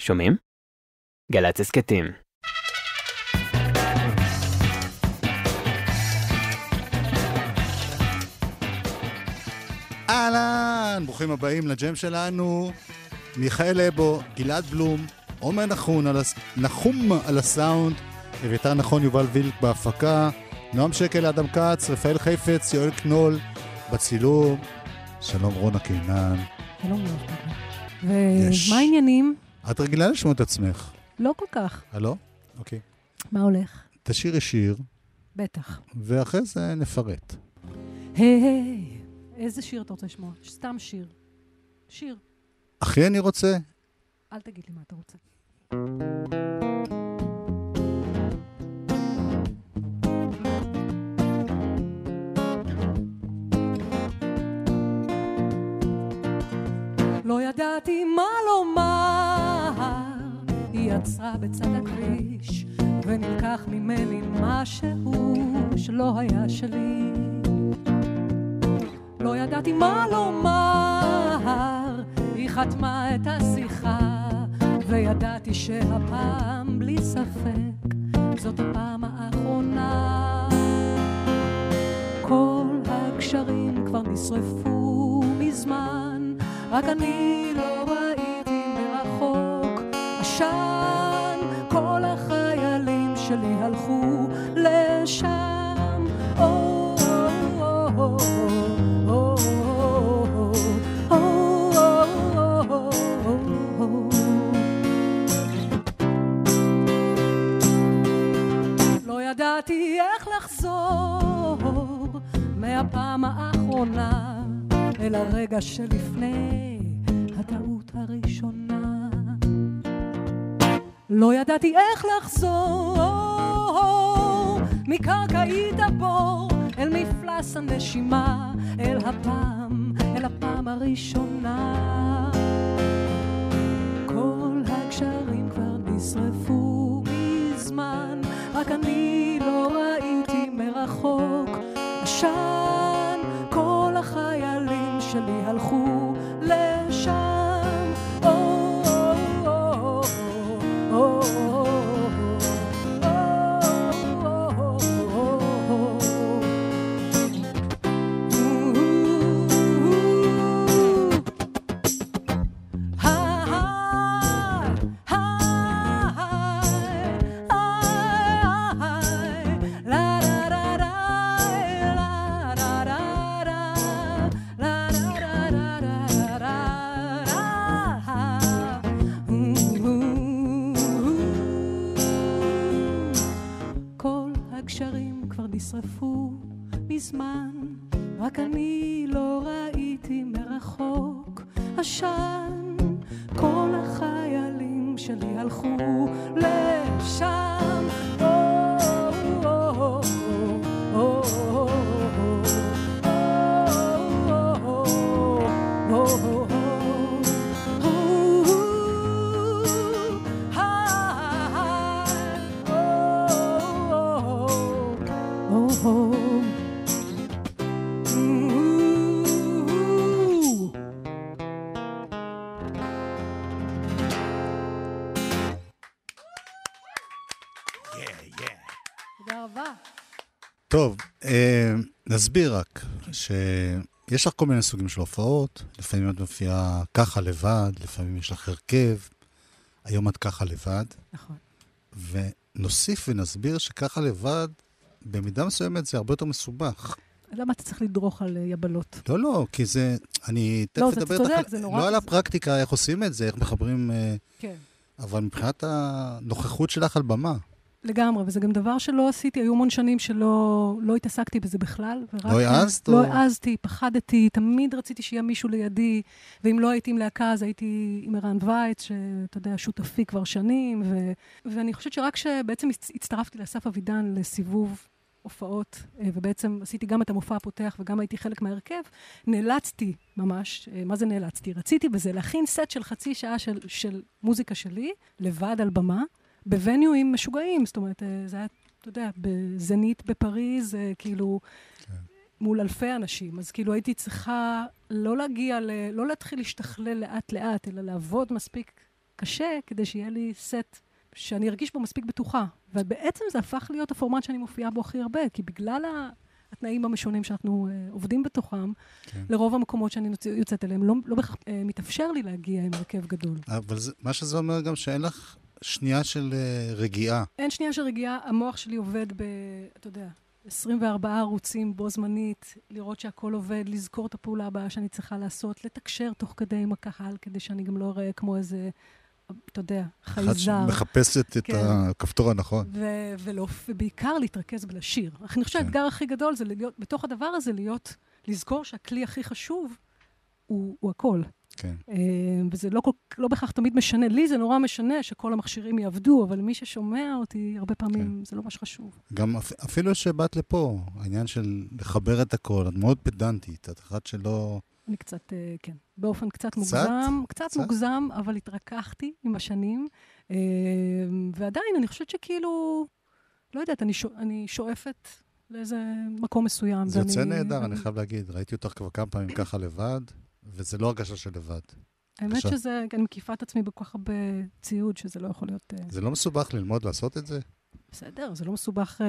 שומעים? גל"צ הסכתים. אהלן, ברוכים הבאים לג'ם שלנו. מיכאל אבו, גלעד בלום, עומר נחום על, הס... נחום על הסאונד, אביתר נכון יובל וילק בהפקה, נועם שקל, אדם כץ, רפאל חפץ, יואל קנול בצילום. שלום רונה קינן. שלום. יש. ומה העניינים? את רגילה לשמוע את עצמך, לא כל כך. הלו? אוקיי. מה הולך? תשאירי שיר, בטח. ואחרי זה נפרט. היי, היי, איזה שיר אתה רוצה לשמוע? סתם שיר. שיר. אחי אני רוצה, אל תגיד לי מה אתה רוצה. לא ידעתי מה לומר, היא עצרה בצד הכביש, ונלקח ממני משהו שלא היה שלי. לא ידעתי מה לומר, היא חתמה את השיחה, וידעתי שהפעם, בלי ספק, זאת הפעם האחרונה. כל הקשרים כבר נשרפו מזמן, רק אני לא ראיתי לחזור מהפעם האחרונה אל הרגע שלפני הטעות הראשונה. לא ידעתי איך לחזור מקרקעית הבור אל מפלס הנשימה, אל הפעם, אל הפעם הראשונה. כל הגשרים כבר נשרפו מזמן, רק אני לא ראיתי מרחוק עשן. כל החיילים שלי הלכו רק אני טוב, אה, נסביר רק שיש לך כל מיני סוגים של הופעות, לפעמים את מופיעה ככה לבד, לפעמים יש לך הרכב, היום את ככה לבד, נכון. ונוסיף ונסביר שככה לבד, במידה מסוימת זה הרבה יותר מסובך. למה אתה צריך לדרוך על אה, יבלות? לא, לא, כי זה, אני תכף לא, אדבר איתך, זה לא על הפרקטיקה, איך עושים את זה, איך מחברים, אה, כן. אבל מבחינת הנוכחות שלך על במה. לגמרי, וזה גם דבר שלא עשיתי, היו המון שנים שלא לא התעסקתי בזה בכלל. לא העזת, לא העזתי, פחדתי, תמיד רציתי שיהיה מישהו לידי, ואם לא הייתי עם להקה, אז הייתי עם ערן וייץ, שאתה יודע, שותפי כבר שנים, ו, ואני חושבת שרק כשבעצם הצ- הצטרפתי לאסף אבידן לסיבוב הופעות, אה, ובעצם עשיתי גם את המופע הפותח וגם הייתי חלק מההרכב, נאלצתי ממש, אה, מה זה נאלצתי? רציתי בזה להכין סט של חצי שעה של, של מוזיקה שלי, לבד על במה, בווניואים משוגעים, זאת אומרת, אה, זה היה, אתה יודע, בזנית בפריז, אה, כאילו, כן. מול אלפי אנשים. אז כאילו הייתי צריכה לא להגיע, ל... לא להתחיל להשתכלל לאט-לאט, אלא לעבוד מספיק קשה כדי שיהיה לי סט שאני ארגיש בו מספיק בטוחה. ובעצם זה הפך להיות הפורמט שאני מופיעה בו הכי הרבה, כי בגלל ה... התנאים המשונים שאנחנו uh, עובדים בתוכם, כן. לרוב המקומות שאני יוצאת אליהם, לא, לא בכך uh, מתאפשר לי להגיע עם הרכב גדול. אבל זה, מה שזה אומר גם שאין לך שנייה של uh, רגיעה. אין שנייה של רגיעה, המוח שלי עובד ב... אתה יודע, 24 ערוצים בו זמנית, לראות שהכל עובד, לזכור את הפעולה הבאה שאני צריכה לעשות, לתקשר תוך כדי עם הקהל, כדי שאני גם לא אראה כמו איזה, אתה יודע, חייזר. אחת שמחפשת את כן. הכפתור הנכון. ו- ולא, ובעיקר להתרכז בלשיר. אני חושבת כן. שהאתגר הכי גדול זה להיות, בתוך הדבר הזה, להיות, לזכור שהכלי הכי חשוב הוא, הוא הקול. כן. אה, וזה לא, כל, לא בהכרח תמיד משנה. לי זה נורא משנה שכל המכשירים יעבדו, אבל מי ששומע אותי, הרבה פעמים כן. זה לא מה שחשוב. גם אפילו שבאת לפה, העניין של לחבר את הכל, את מאוד פדנטית, את אחת שלא... אני קצת, אה, כן, באופן קצת, קצת מוגזם, קצת, קצת מוגזם, אבל התרככתי עם השנים, אה, ועדיין, אני חושבת שכאילו, לא יודעת, אני, שואפת, אני שואפת לאיזה מקום מסוים. זה יוצא נהדר, אני חייב להגיד. ראיתי אותך כבר כמה פעמים ככה לבד. וזה לא הרגשה של לבד. האמת עכשיו... שזה, אני מקיפה את עצמי בכל כך הרבה ציוד, שזה לא יכול להיות... אה, זה לא מסובך ללמוד לעשות את זה? בסדר, זה לא מסובך uh,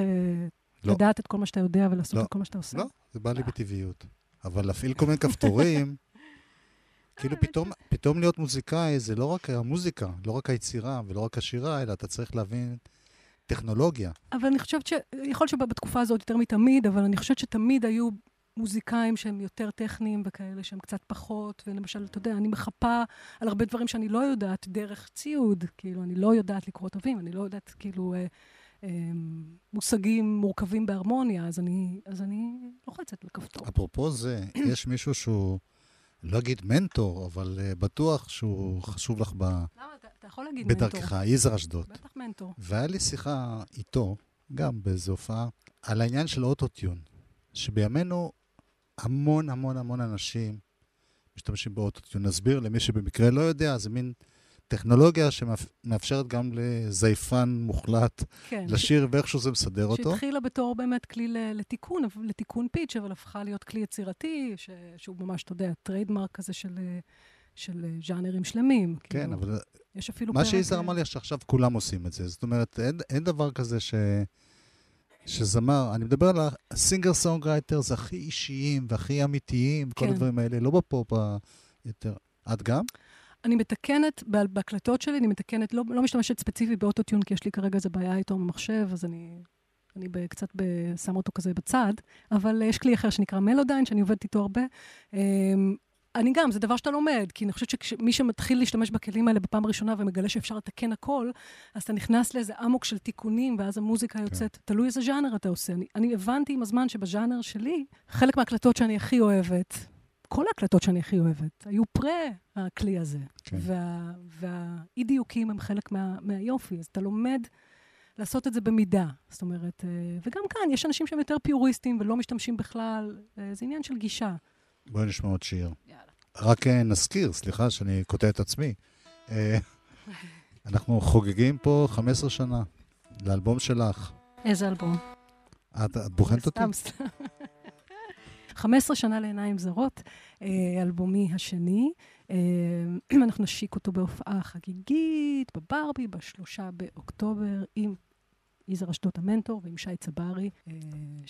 לא. לדעת את כל מה שאתה יודע ולעשות לא. את כל מה שאתה עושה. לא, זה בא לי בטבעיות. אבל להפעיל כל מיני כפתורים, כאילו פתאום, פתאום להיות מוזיקאי זה לא רק המוזיקה, לא רק היצירה ולא רק השירה, אלא אתה צריך להבין טכנולוגיה. אבל אני חושבת ש... יכול להיות שבתקופה הזאת יותר מתמיד, אבל אני חושבת שתמיד היו מוזיקאים שהם יותר טכניים וכאלה שהם קצת פחות, ולמשל, אתה יודע, אני מחפה על הרבה דברים שאני לא יודעת דרך ציוד, כאילו, אני לא יודעת לקרוא טובים, אני לא יודעת, כאילו, אה, אה, מושגים מורכבים בהרמוניה, אז אני, אז אני לוחצת לכפתור. אפרופו זה, יש מישהו שהוא, לא אגיד מנטור, אבל uh, בטוח שהוא חשוב לך ב... למה? אתה, אתה יכול להגיד בדרכך, מנטור. בדרכך, יזהר אשדוד. בטח מנטור. והיה לי שיחה איתו, גם באיזו הופעה, על העניין של אוטוטיון, שבימינו המון המון המון אנשים משתמשים באוטוטיון. נסביר למי שבמקרה לא יודע, זה מין טכנולוגיה שמאפשרת גם לזייפן מוחלט כן. לשיר, ואיכשהו זה מסדר אותו. שהתחילה בתור באמת כלי לתיקון, לתיקון pitch, אבל הפכה להיות כלי יצירתי, ש... שהוא ממש, אתה יודע, trademark כזה של, של ז'אנרים שלמים. כן, כאילו, אבל... יש אפילו מה שיזהר אמר לי שעכשיו כולם עושים את זה. זאת אומרת, אין, אין דבר כזה ש... שזמר, אני מדבר על ה singer songwriter, זה הכי אישיים והכי אמיתיים, כן. כל הדברים האלה, לא בפופ יותר. את גם? אני מתקנת, בהקלטות שלי אני מתקנת, לא, לא משתמשת ספציפית באוטוטיון, כי יש לי כרגע איזה בעיה איתו במחשב, אז אני, אני קצת שם אותו כזה בצד, אבל יש כלי אחר שנקרא מלודיין, שאני עובדת איתו הרבה. אני גם, זה דבר שאתה לומד, כי אני חושבת שמי שמתחיל להשתמש בכלים האלה בפעם הראשונה ומגלה שאפשר לתקן הכל, אז אתה נכנס לאיזה אמוק של תיקונים, ואז המוזיקה כן. יוצאת, כן. תלוי איזה ז'אנר אתה עושה. אני, אני הבנתי עם הזמן שבז'אנר שלי, חלק מההקלטות שאני הכי אוהבת, כל ההקלטות שאני הכי אוהבת, היו פרה הכלי הזה. כן. וה, והאי-דיוקים הם חלק מה, מהיופי, אז אתה לומד לעשות את זה במידה. זאת אומרת, אה, וגם כאן, יש אנשים שהם יותר פיוריסטים ולא משתמשים בכלל, אה, זה עניין של גישה. בואי נשמע עוד שיר. יאללה. רק אה, נזכיר, סליחה שאני קוטע את עצמי. אה, אנחנו חוגגים פה 15 שנה לאלבום שלך. איזה אלבום? את, את בוחנת אותי? סתם, סתם. 15 שנה לעיניים זרות, אה, אלבומי השני. אנחנו נשיק אותו בהופעה חגיגית בברבי בשלושה באוקטובר עם יזהר אשדוד המנטור ועם שי צברי. אה,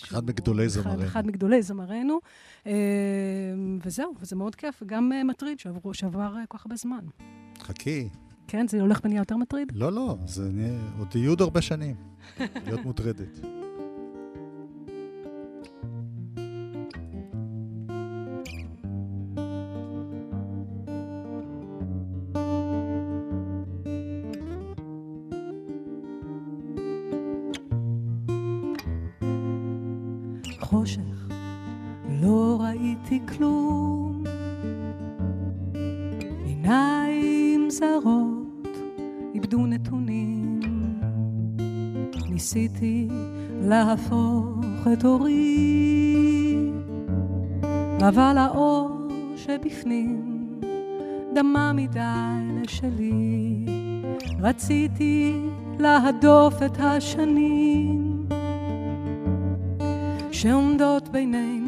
אחד מגדולי זמרנו. אחד, מגדולי זמרנו. אה, וזהו, וזה מאוד כיף, וגם אה, מטריד שעבר כל כך הרבה זמן. חכי. כן, זה הולך ונהיה יותר מטריד? לא, לא, זה עוד יהיו עוד הרבה שנים, להיות מוטרדת. להפוך את אורי, אבל האור שבפנים דמה מדי לשלי. רציתי להדוף את השנים שעומדות בינינו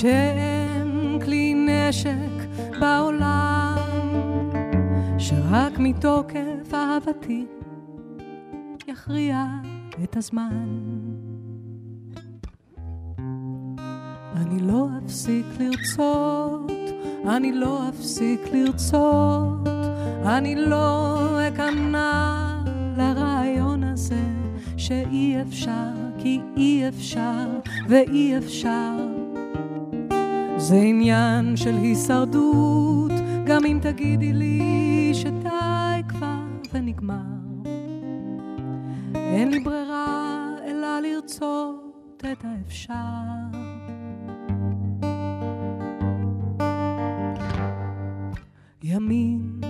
שאין כלי נשק בעולם, שרק מתוקף אהבתי יכריע את הזמן. אני לא אפסיק לרצות, אני לא אפסיק לרצות, אני לא אכנע לרעיון הזה שאי אפשר, כי אי אפשר ואי אפשר. זה עניין של הישרדות, גם אם תגידי לי שדי כבר ונגמר. אין לי ברירה אלא לרצות את האפשר. ימים,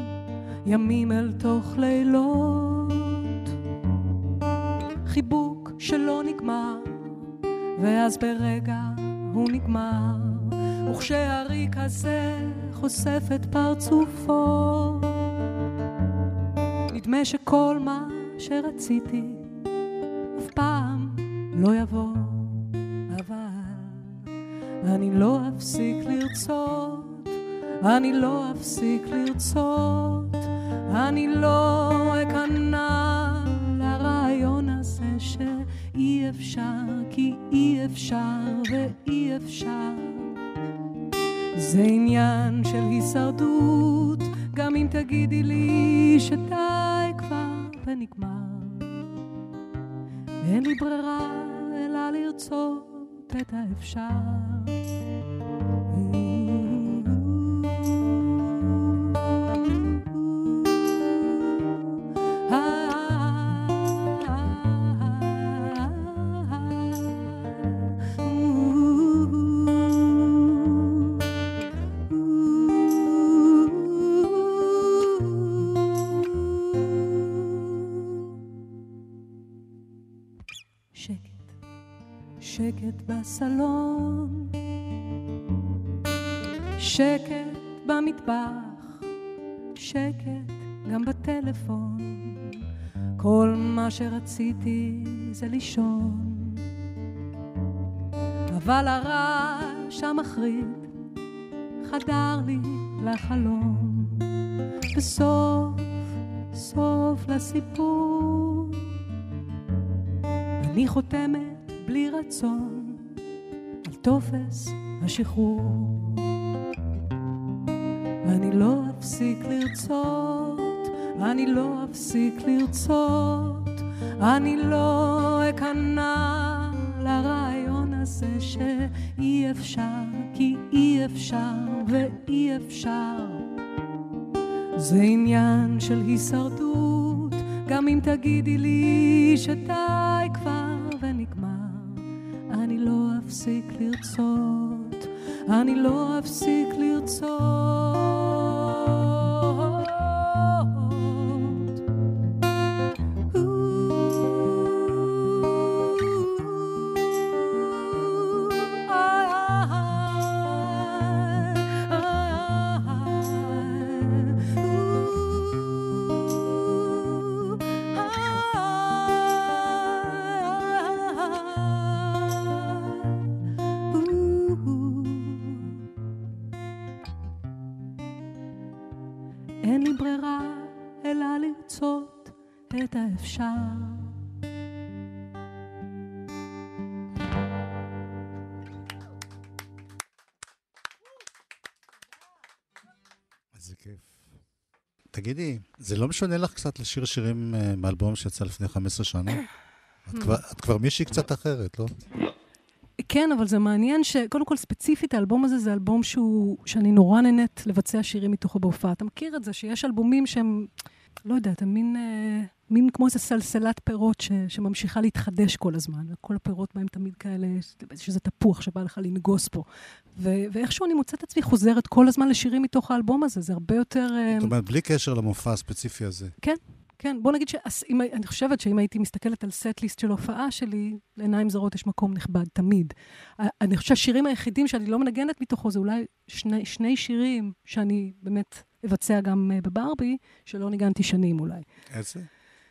ימים אל תוך לילות, חיבוק שלא נגמר, ואז ברגע הוא נגמר, וכשהריק הזה חושף את פרצופו, נדמה שכל מה שרציתי אף פעם לא יבוא, אבל אני לא אפסיק לרצות אני לא אפסיק לרצות, אני לא אכנע לרעיון הזה שאי אפשר, כי אי אפשר ואי אפשר. זה עניין של הישרדות, גם אם תגידי לי שדי כבר ונגמר. אין לי ברירה אלא לרצות את האפשר. שקט בסלון, שקט במטבח, שקט גם בטלפון. כל מה שרציתי זה לישון, אבל הרעש המחריד חדר לי לחלום, וסוף סוף לסיפור. אני חותמת בלי רצון על טופס השחרור. אני לא אפסיק לרצות, אני לא אפסיק לרצות, אני לא אכנע לרעיון הזה שאי אפשר, כי אי אפשר ואי אפשר. זה עניין של הישרדות, גם אם תגידי לי שדי כבר. אפסיק לרצות, אני לא אפסיק לרצות. תגידי, זה לא משונה לך קצת לשיר שירים אה, מאלבום שיצא לפני 15 שנה? את כבר, את כבר מישהי קצת אחרת, לא? כן, אבל זה מעניין שקודם כל ספציפית האלבום הזה זה אלבום שהוא, שאני נורא נהנית לבצע שירים מתוכו בהופעה. אתה מכיר את זה שיש אלבומים שהם, לא יודעת, הם מין, אה, מין כמו איזה סלסלת פירות ש, שממשיכה להתחדש כל הזמן, וכל הפירות בהם תמיד כאלה, שזה תפוח שבא לך לנגוס פה. ו- ואיכשהו אני מוצאת עצמי חוזרת כל הזמן לשירים מתוך האלבום הזה, זה הרבה יותר... אה, זאת אומרת, בלי קשר למופע הספציפי הזה. כן, כן. בוא נגיד שאני חושבת שאם הייתי מסתכלת על סט-ליסט של הופעה שלי, לעיניים זרות יש מקום נכבד, תמיד. אני חושבת שהשירים היחידים שאני לא מנגנת מתוכו זה אולי שני, שני שירים שאני באמת אבצע גם אה, בברבי, שלא ניגנתי שנים אולי. איזה?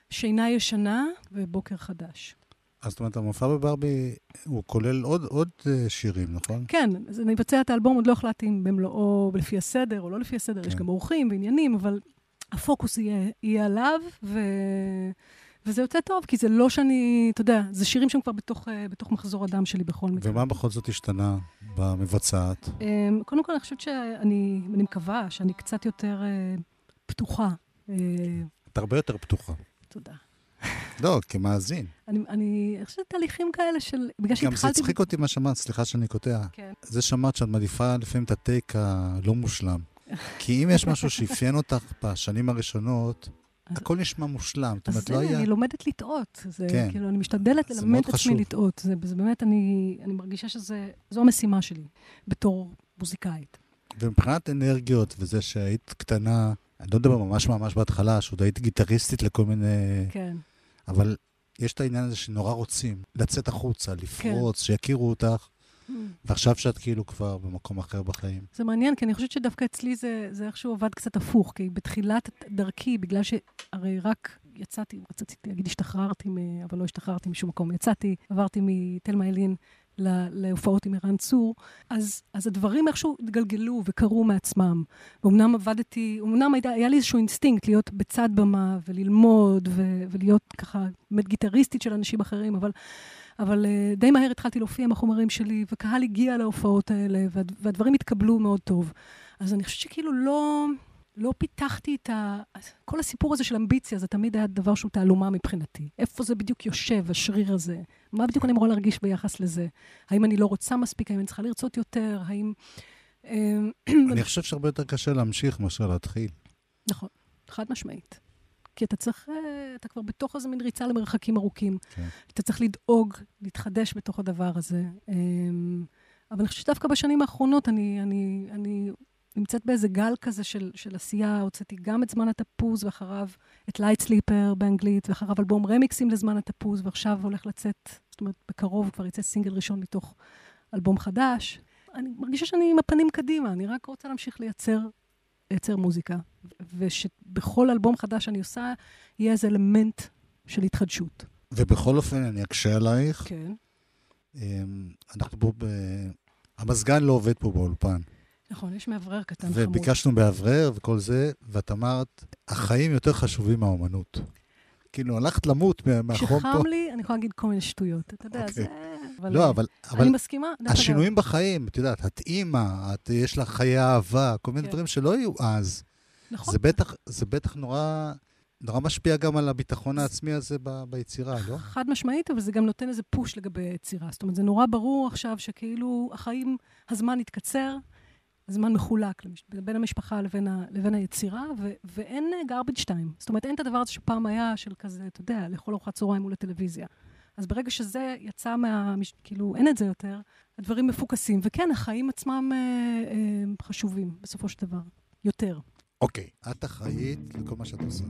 שינה ישנה ובוקר חדש. אז זאת אומרת, המופע בברבי, הוא כולל עוד, עוד אה, שירים, נכון? כן, אז אני אבצע את האלבום, עוד לא החלטתי אם במלואו לפי הסדר או לא לפי הסדר, יש כן. גם אורחים ועניינים, אבל הפוקוס יהיה, יהיה עליו, ו... וזה יוצא טוב, כי זה לא שאני, אתה יודע, זה שירים שהם כבר בתוך, אה, בתוך מחזור הדם שלי בכל מקרה. ומה בכל זאת השתנה במבצעת? אמ, קודם כל, אני חושבת שאני אני מקווה שאני קצת יותר אה, פתוחה. אה, את הרבה יותר פתוחה. תודה. לא, כמאזין. אני, אני אני חושבת תהליכים כאלה של... בגלל גם זה שהתחלתי... הצחיק אותי מה שאמרת, סליחה שאני קוטע. כן. זה שאמרת שאת מעדיפה לפעמים את הטייק הלא מושלם. כי אם יש משהו שאפיין אותך בשנים הראשונות, הכל נשמע מושלם. זאת אז אומרת, זה, לא היה... אני לומדת לטעות. זה, כן. כאילו, אני משתדלת ללמד את עצמי. לטעות. זה, זה באמת, אני, אני מרגישה שזו המשימה שלי בתור מוזיקאית. ומבחינת אנרגיות וזה שהיית קטנה, אני לא מדבר ממש ממש בהתחלה, שעוד היית גיטריסטית לכל מיני... כן. אבל יש את העניין הזה שנורא רוצים לצאת החוצה, כן. לפרוץ, שיכירו אותך, ועכשיו שאת כאילו כבר במקום אחר בחיים. זה מעניין, כי אני חושבת שדווקא אצלי זה, זה איכשהו עבד קצת הפוך, כי בתחילת דרכי, בגלל שהרי רק יצאתי, רציתי להגיד השתחררתי, אבל לא השתחררתי משום מקום, יצאתי, עברתי מתלמה ילין ל- להופעות עם ערן צור, אז, אז הדברים איכשהו התגלגלו וקרו מעצמם. ואומנם עבדתי, אומנם היה, היה לי איזשהו אינסטינקט להיות בצד במה וללמוד ו- ולהיות ככה באמת גיטריסטית של אנשים אחרים, אבל... אבל uh, די מהר התחלתי להופיע עם החומרים שלי, וקהל הגיע להופעות האלה, והד, והדברים התקבלו מאוד טוב. אז אני חושבת שכאילו לא, לא פיתחתי את ה... כל הסיפור הזה של אמביציה, זה תמיד היה דבר שהוא תעלומה מבחינתי. איפה זה בדיוק יושב, השריר הזה? מה בדיוק אני אמורה להרגיש ביחס לזה? האם אני לא רוצה מספיק? האם אני צריכה לרצות יותר? האם... אה, אני חושב שהרבה יותר קשה להמשיך מאשר להתחיל. נכון, חד משמעית. כי אתה צריך, אה, אתה כבר בתוך איזה מין ריצה למרחקים ארוכים. כן. אתה צריך לדאוג, להתחדש בתוך הדבר הזה. אמ, אבל אני חושבת שדווקא בשנים האחרונות אני, אני, אני נמצאת באיזה גל כזה של, של עשייה. הוצאתי גם את זמן התפוז, ואחריו את לייט סליפר באנגלית, ואחריו אלבום רמיקסים לזמן התפוז, ועכשיו הולך לצאת, זאת אומרת, בקרוב כבר יצא סינגל ראשון מתוך אלבום חדש. אני מרגישה שאני עם הפנים קדימה, אני רק רוצה להמשיך לייצר, לייצר מוזיקה. ושבכל אלבום חדש שאני עושה, יהיה איזה אלמנט של התחדשות. ובכל אופן, אני אקשה עלייך. כן. אמ, אנחנו פה ב... המזגן לא עובד פה באולפן. נכון, יש מאוורר קטן חמוד. וביקשנו באוורר וכל זה, ואת אמרת, החיים יותר חשובים מהאומנות. כאילו, הלכת למות מה- מהחום פה. כשחם לי, אני יכולה להגיד כל מיני שטויות. אתה יודע, אוקיי. זה... אבל, לא, אבל, אבל אני מסכימה. דרך אגב. השינויים בחיים, את יודעת, את אימא, את, יש לך חיי אהבה, כל מיני כן. דברים שלא היו אז. נכון. זה בטח, זה בטח נורא, נורא משפיע גם על הביטחון העצמי הזה ב, ביצירה, לא? חד משמעית, אבל זה גם נותן איזה פוש לגבי יצירה. זאת אומרת, זה נורא ברור עכשיו שכאילו החיים, הזמן התקצר, הזמן מחולק למש... בין המשפחה לבין, ה... לבין היצירה, ו... ואין garbage time. זאת אומרת, אין את הדבר הזה שפעם היה של כזה, אתה יודע, לאכול ארוחת צהריים מול הטלוויזיה. אז ברגע שזה יצא מה... כאילו, אין את זה יותר, הדברים מפוקסים. וכן, החיים עצמם אה, אה, חשובים, בסופו של דבר. יותר. אוקיי, את אחראית לכל מה שאת עושה.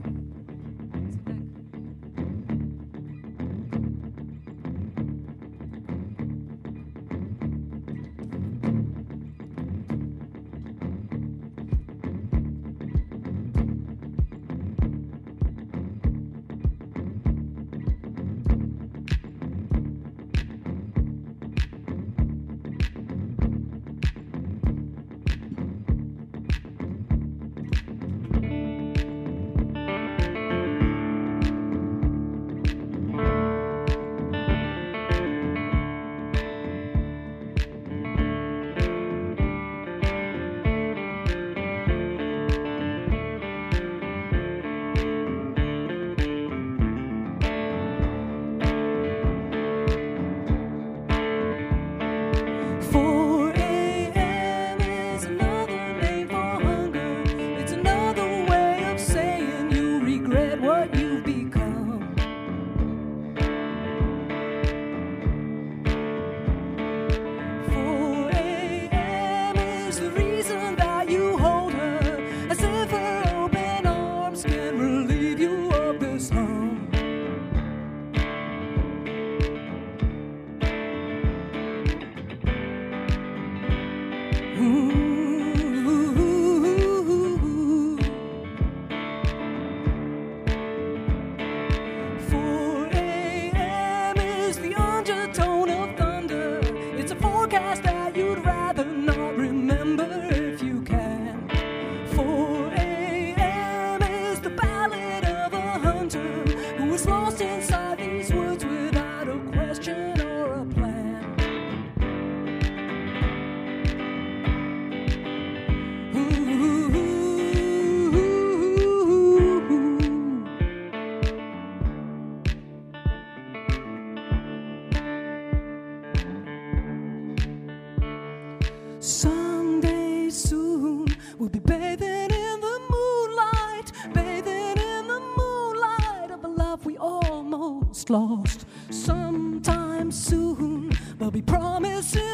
promises.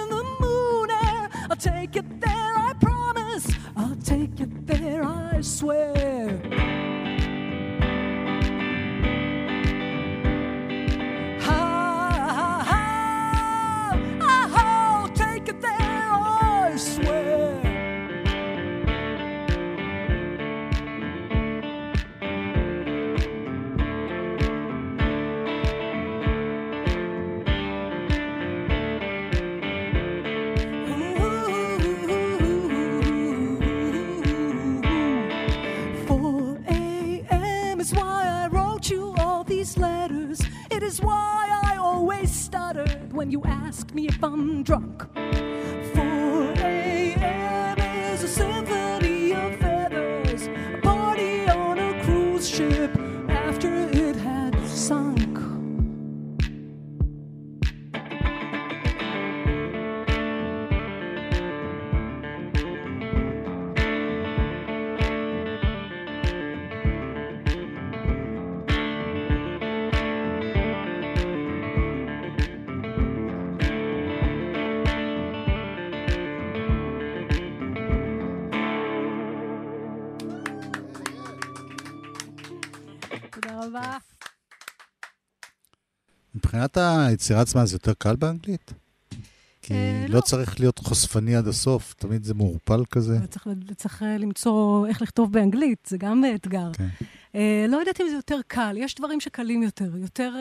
Me if I'm drunk. היצירה עצמה זה יותר קל באנגלית? כי אה, לא לא. צריך להיות חושפני עד הסוף, תמיד זה מעורפל כזה. צריך, אה, למצוא איך לכתוב באנגלית, זה גם אה, אתגר. כן. לא יודעת אם זה יותר קל, יש דברים שקלים יותר, יותר...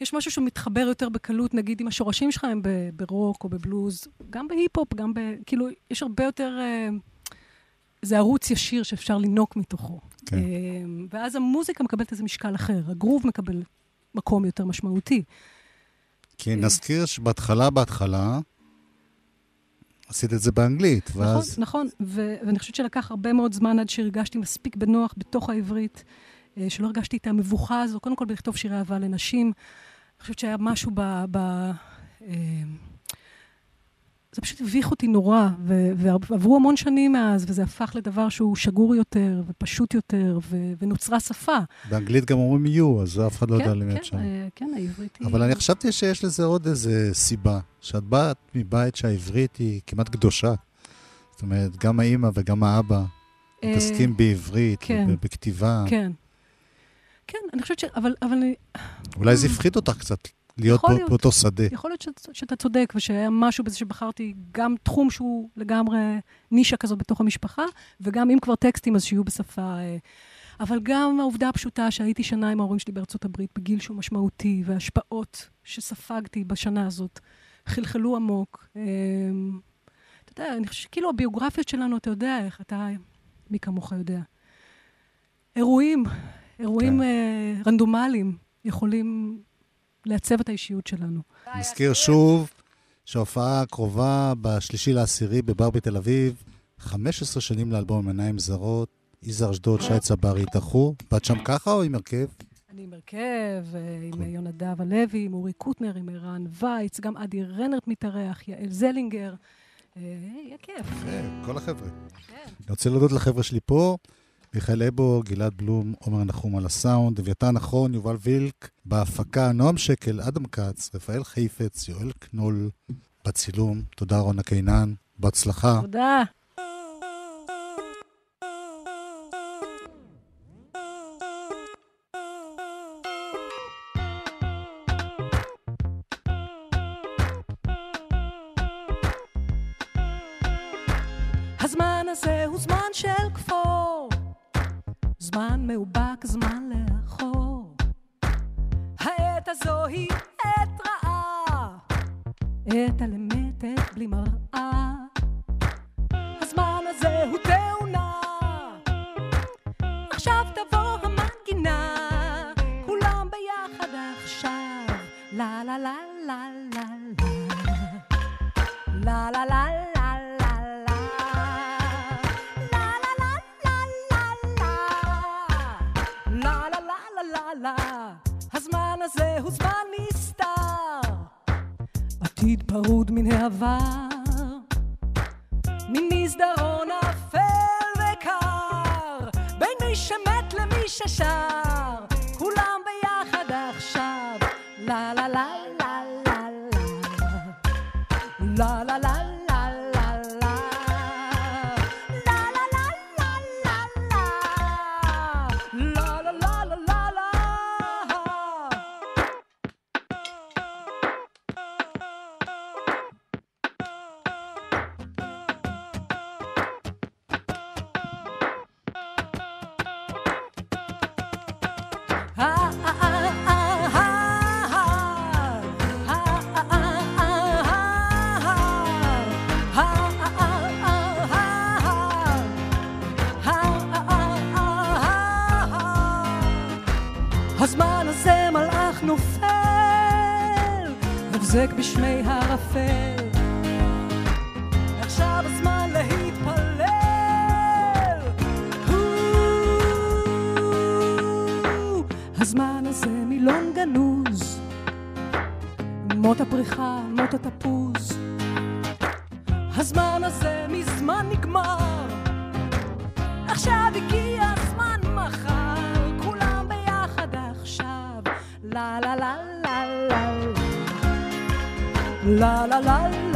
יש משהו שמתחבר יותר בקלות, נגיד אם השורשים שלך הם ברוק או בבלוז, גם בהיפ-הופ, גם ב... כאילו, יש הרבה יותר... זה ערוץ ישיר שאפשר לינוק מתוכו. כן. ואז המוזיקה מקבלת איזה משקל אחר, הגרוב מקבל מקום יותר משמעותי. כי נזכיר שבהתחלה, בהתחלה, עשית את זה באנגלית, נכון, ואז... נכון, ו- ואני חושבת שלקח הרבה מאוד זמן עד שהרגשתי מספיק בנוח בתוך העברית, אה, שלא הרגשתי את המבוכה הזו, קודם כל בלכתוב שירי אהבה לנשים. אני חושבת שהיה משהו ב... ב אה, זה פשוט הביך אותי נורא, ו- ועברו המון שנים מאז, וזה הפך לדבר שהוא שגור יותר, ופשוט יותר, ו- ונוצרה שפה. באנגלית גם אומרים יו, אז אף אחד לא יודע כן, למי את כן, שם. אה, כן, העברית היא... אבל אני חשבתי שיש לזה עוד איזה סיבה, שאת באת מבית שהעברית היא כמעט קדושה. זאת אומרת, גם האימא וגם האבא אה, מתעסקים בעברית, כן. בכתיבה. כן. כן, אני חושבת ש... אבל, אבל אולי זה הפחיד אותך קצת, להיות בא- להיות. באותו שדה. יכול להיות שאתה, שאתה צודק, ושהיה משהו בזה שבחרתי גם תחום שהוא לגמרי נישה כזאת בתוך המשפחה, וגם אם כבר טקסטים, אז שיהיו בשפה... אה, אבל גם העובדה הפשוטה שהייתי שנה עם ההורים שלי בארצות הברית, בגיל שהוא משמעותי, וההשפעות שספגתי בשנה הזאת חלחלו עמוק. אה, אתה יודע, אני חושבת שכאילו הביוגרפיות שלנו, אתה יודע איך, אתה, מי כמוך יודע. אירועים, אירועים כן. אה, רנדומליים יכולים לעצב את האישיות שלנו. נזכיר שוב שההופעה הקרובה בשלישי לעשירי בבר בתל אביב, 15 שנים לאלבום עיניים זרות, יזהר אשדוד, שי צברי התארחו. באת שם ככה או עם הרכב? אני עם הרכב, אה, עם cool. יונדב הלוי, עם אורי קוטנר, עם ערן וייץ, גם אדי רנרט מתארח, יעל זלינגר. אה, יהיה כיף. כל החבר'ה. כן. אני רוצה להודות לחבר'ה שלי פה, מיכאל אבו, גלעד בלום, עומר נחום על הסאונד, אביתר נכון, יובל וילק, בהפקה, נועם שקל, אדם כץ, רפאל חיפץ, יואל קנול, בצילום, תודה רונה קינן, בהצלחה. תודה. תפוז. הזמן הזה מזמן נגמר, עכשיו הגיע הזמן מחר, כולם ביחד עכשיו. לה לה לה לה לה לה לה לה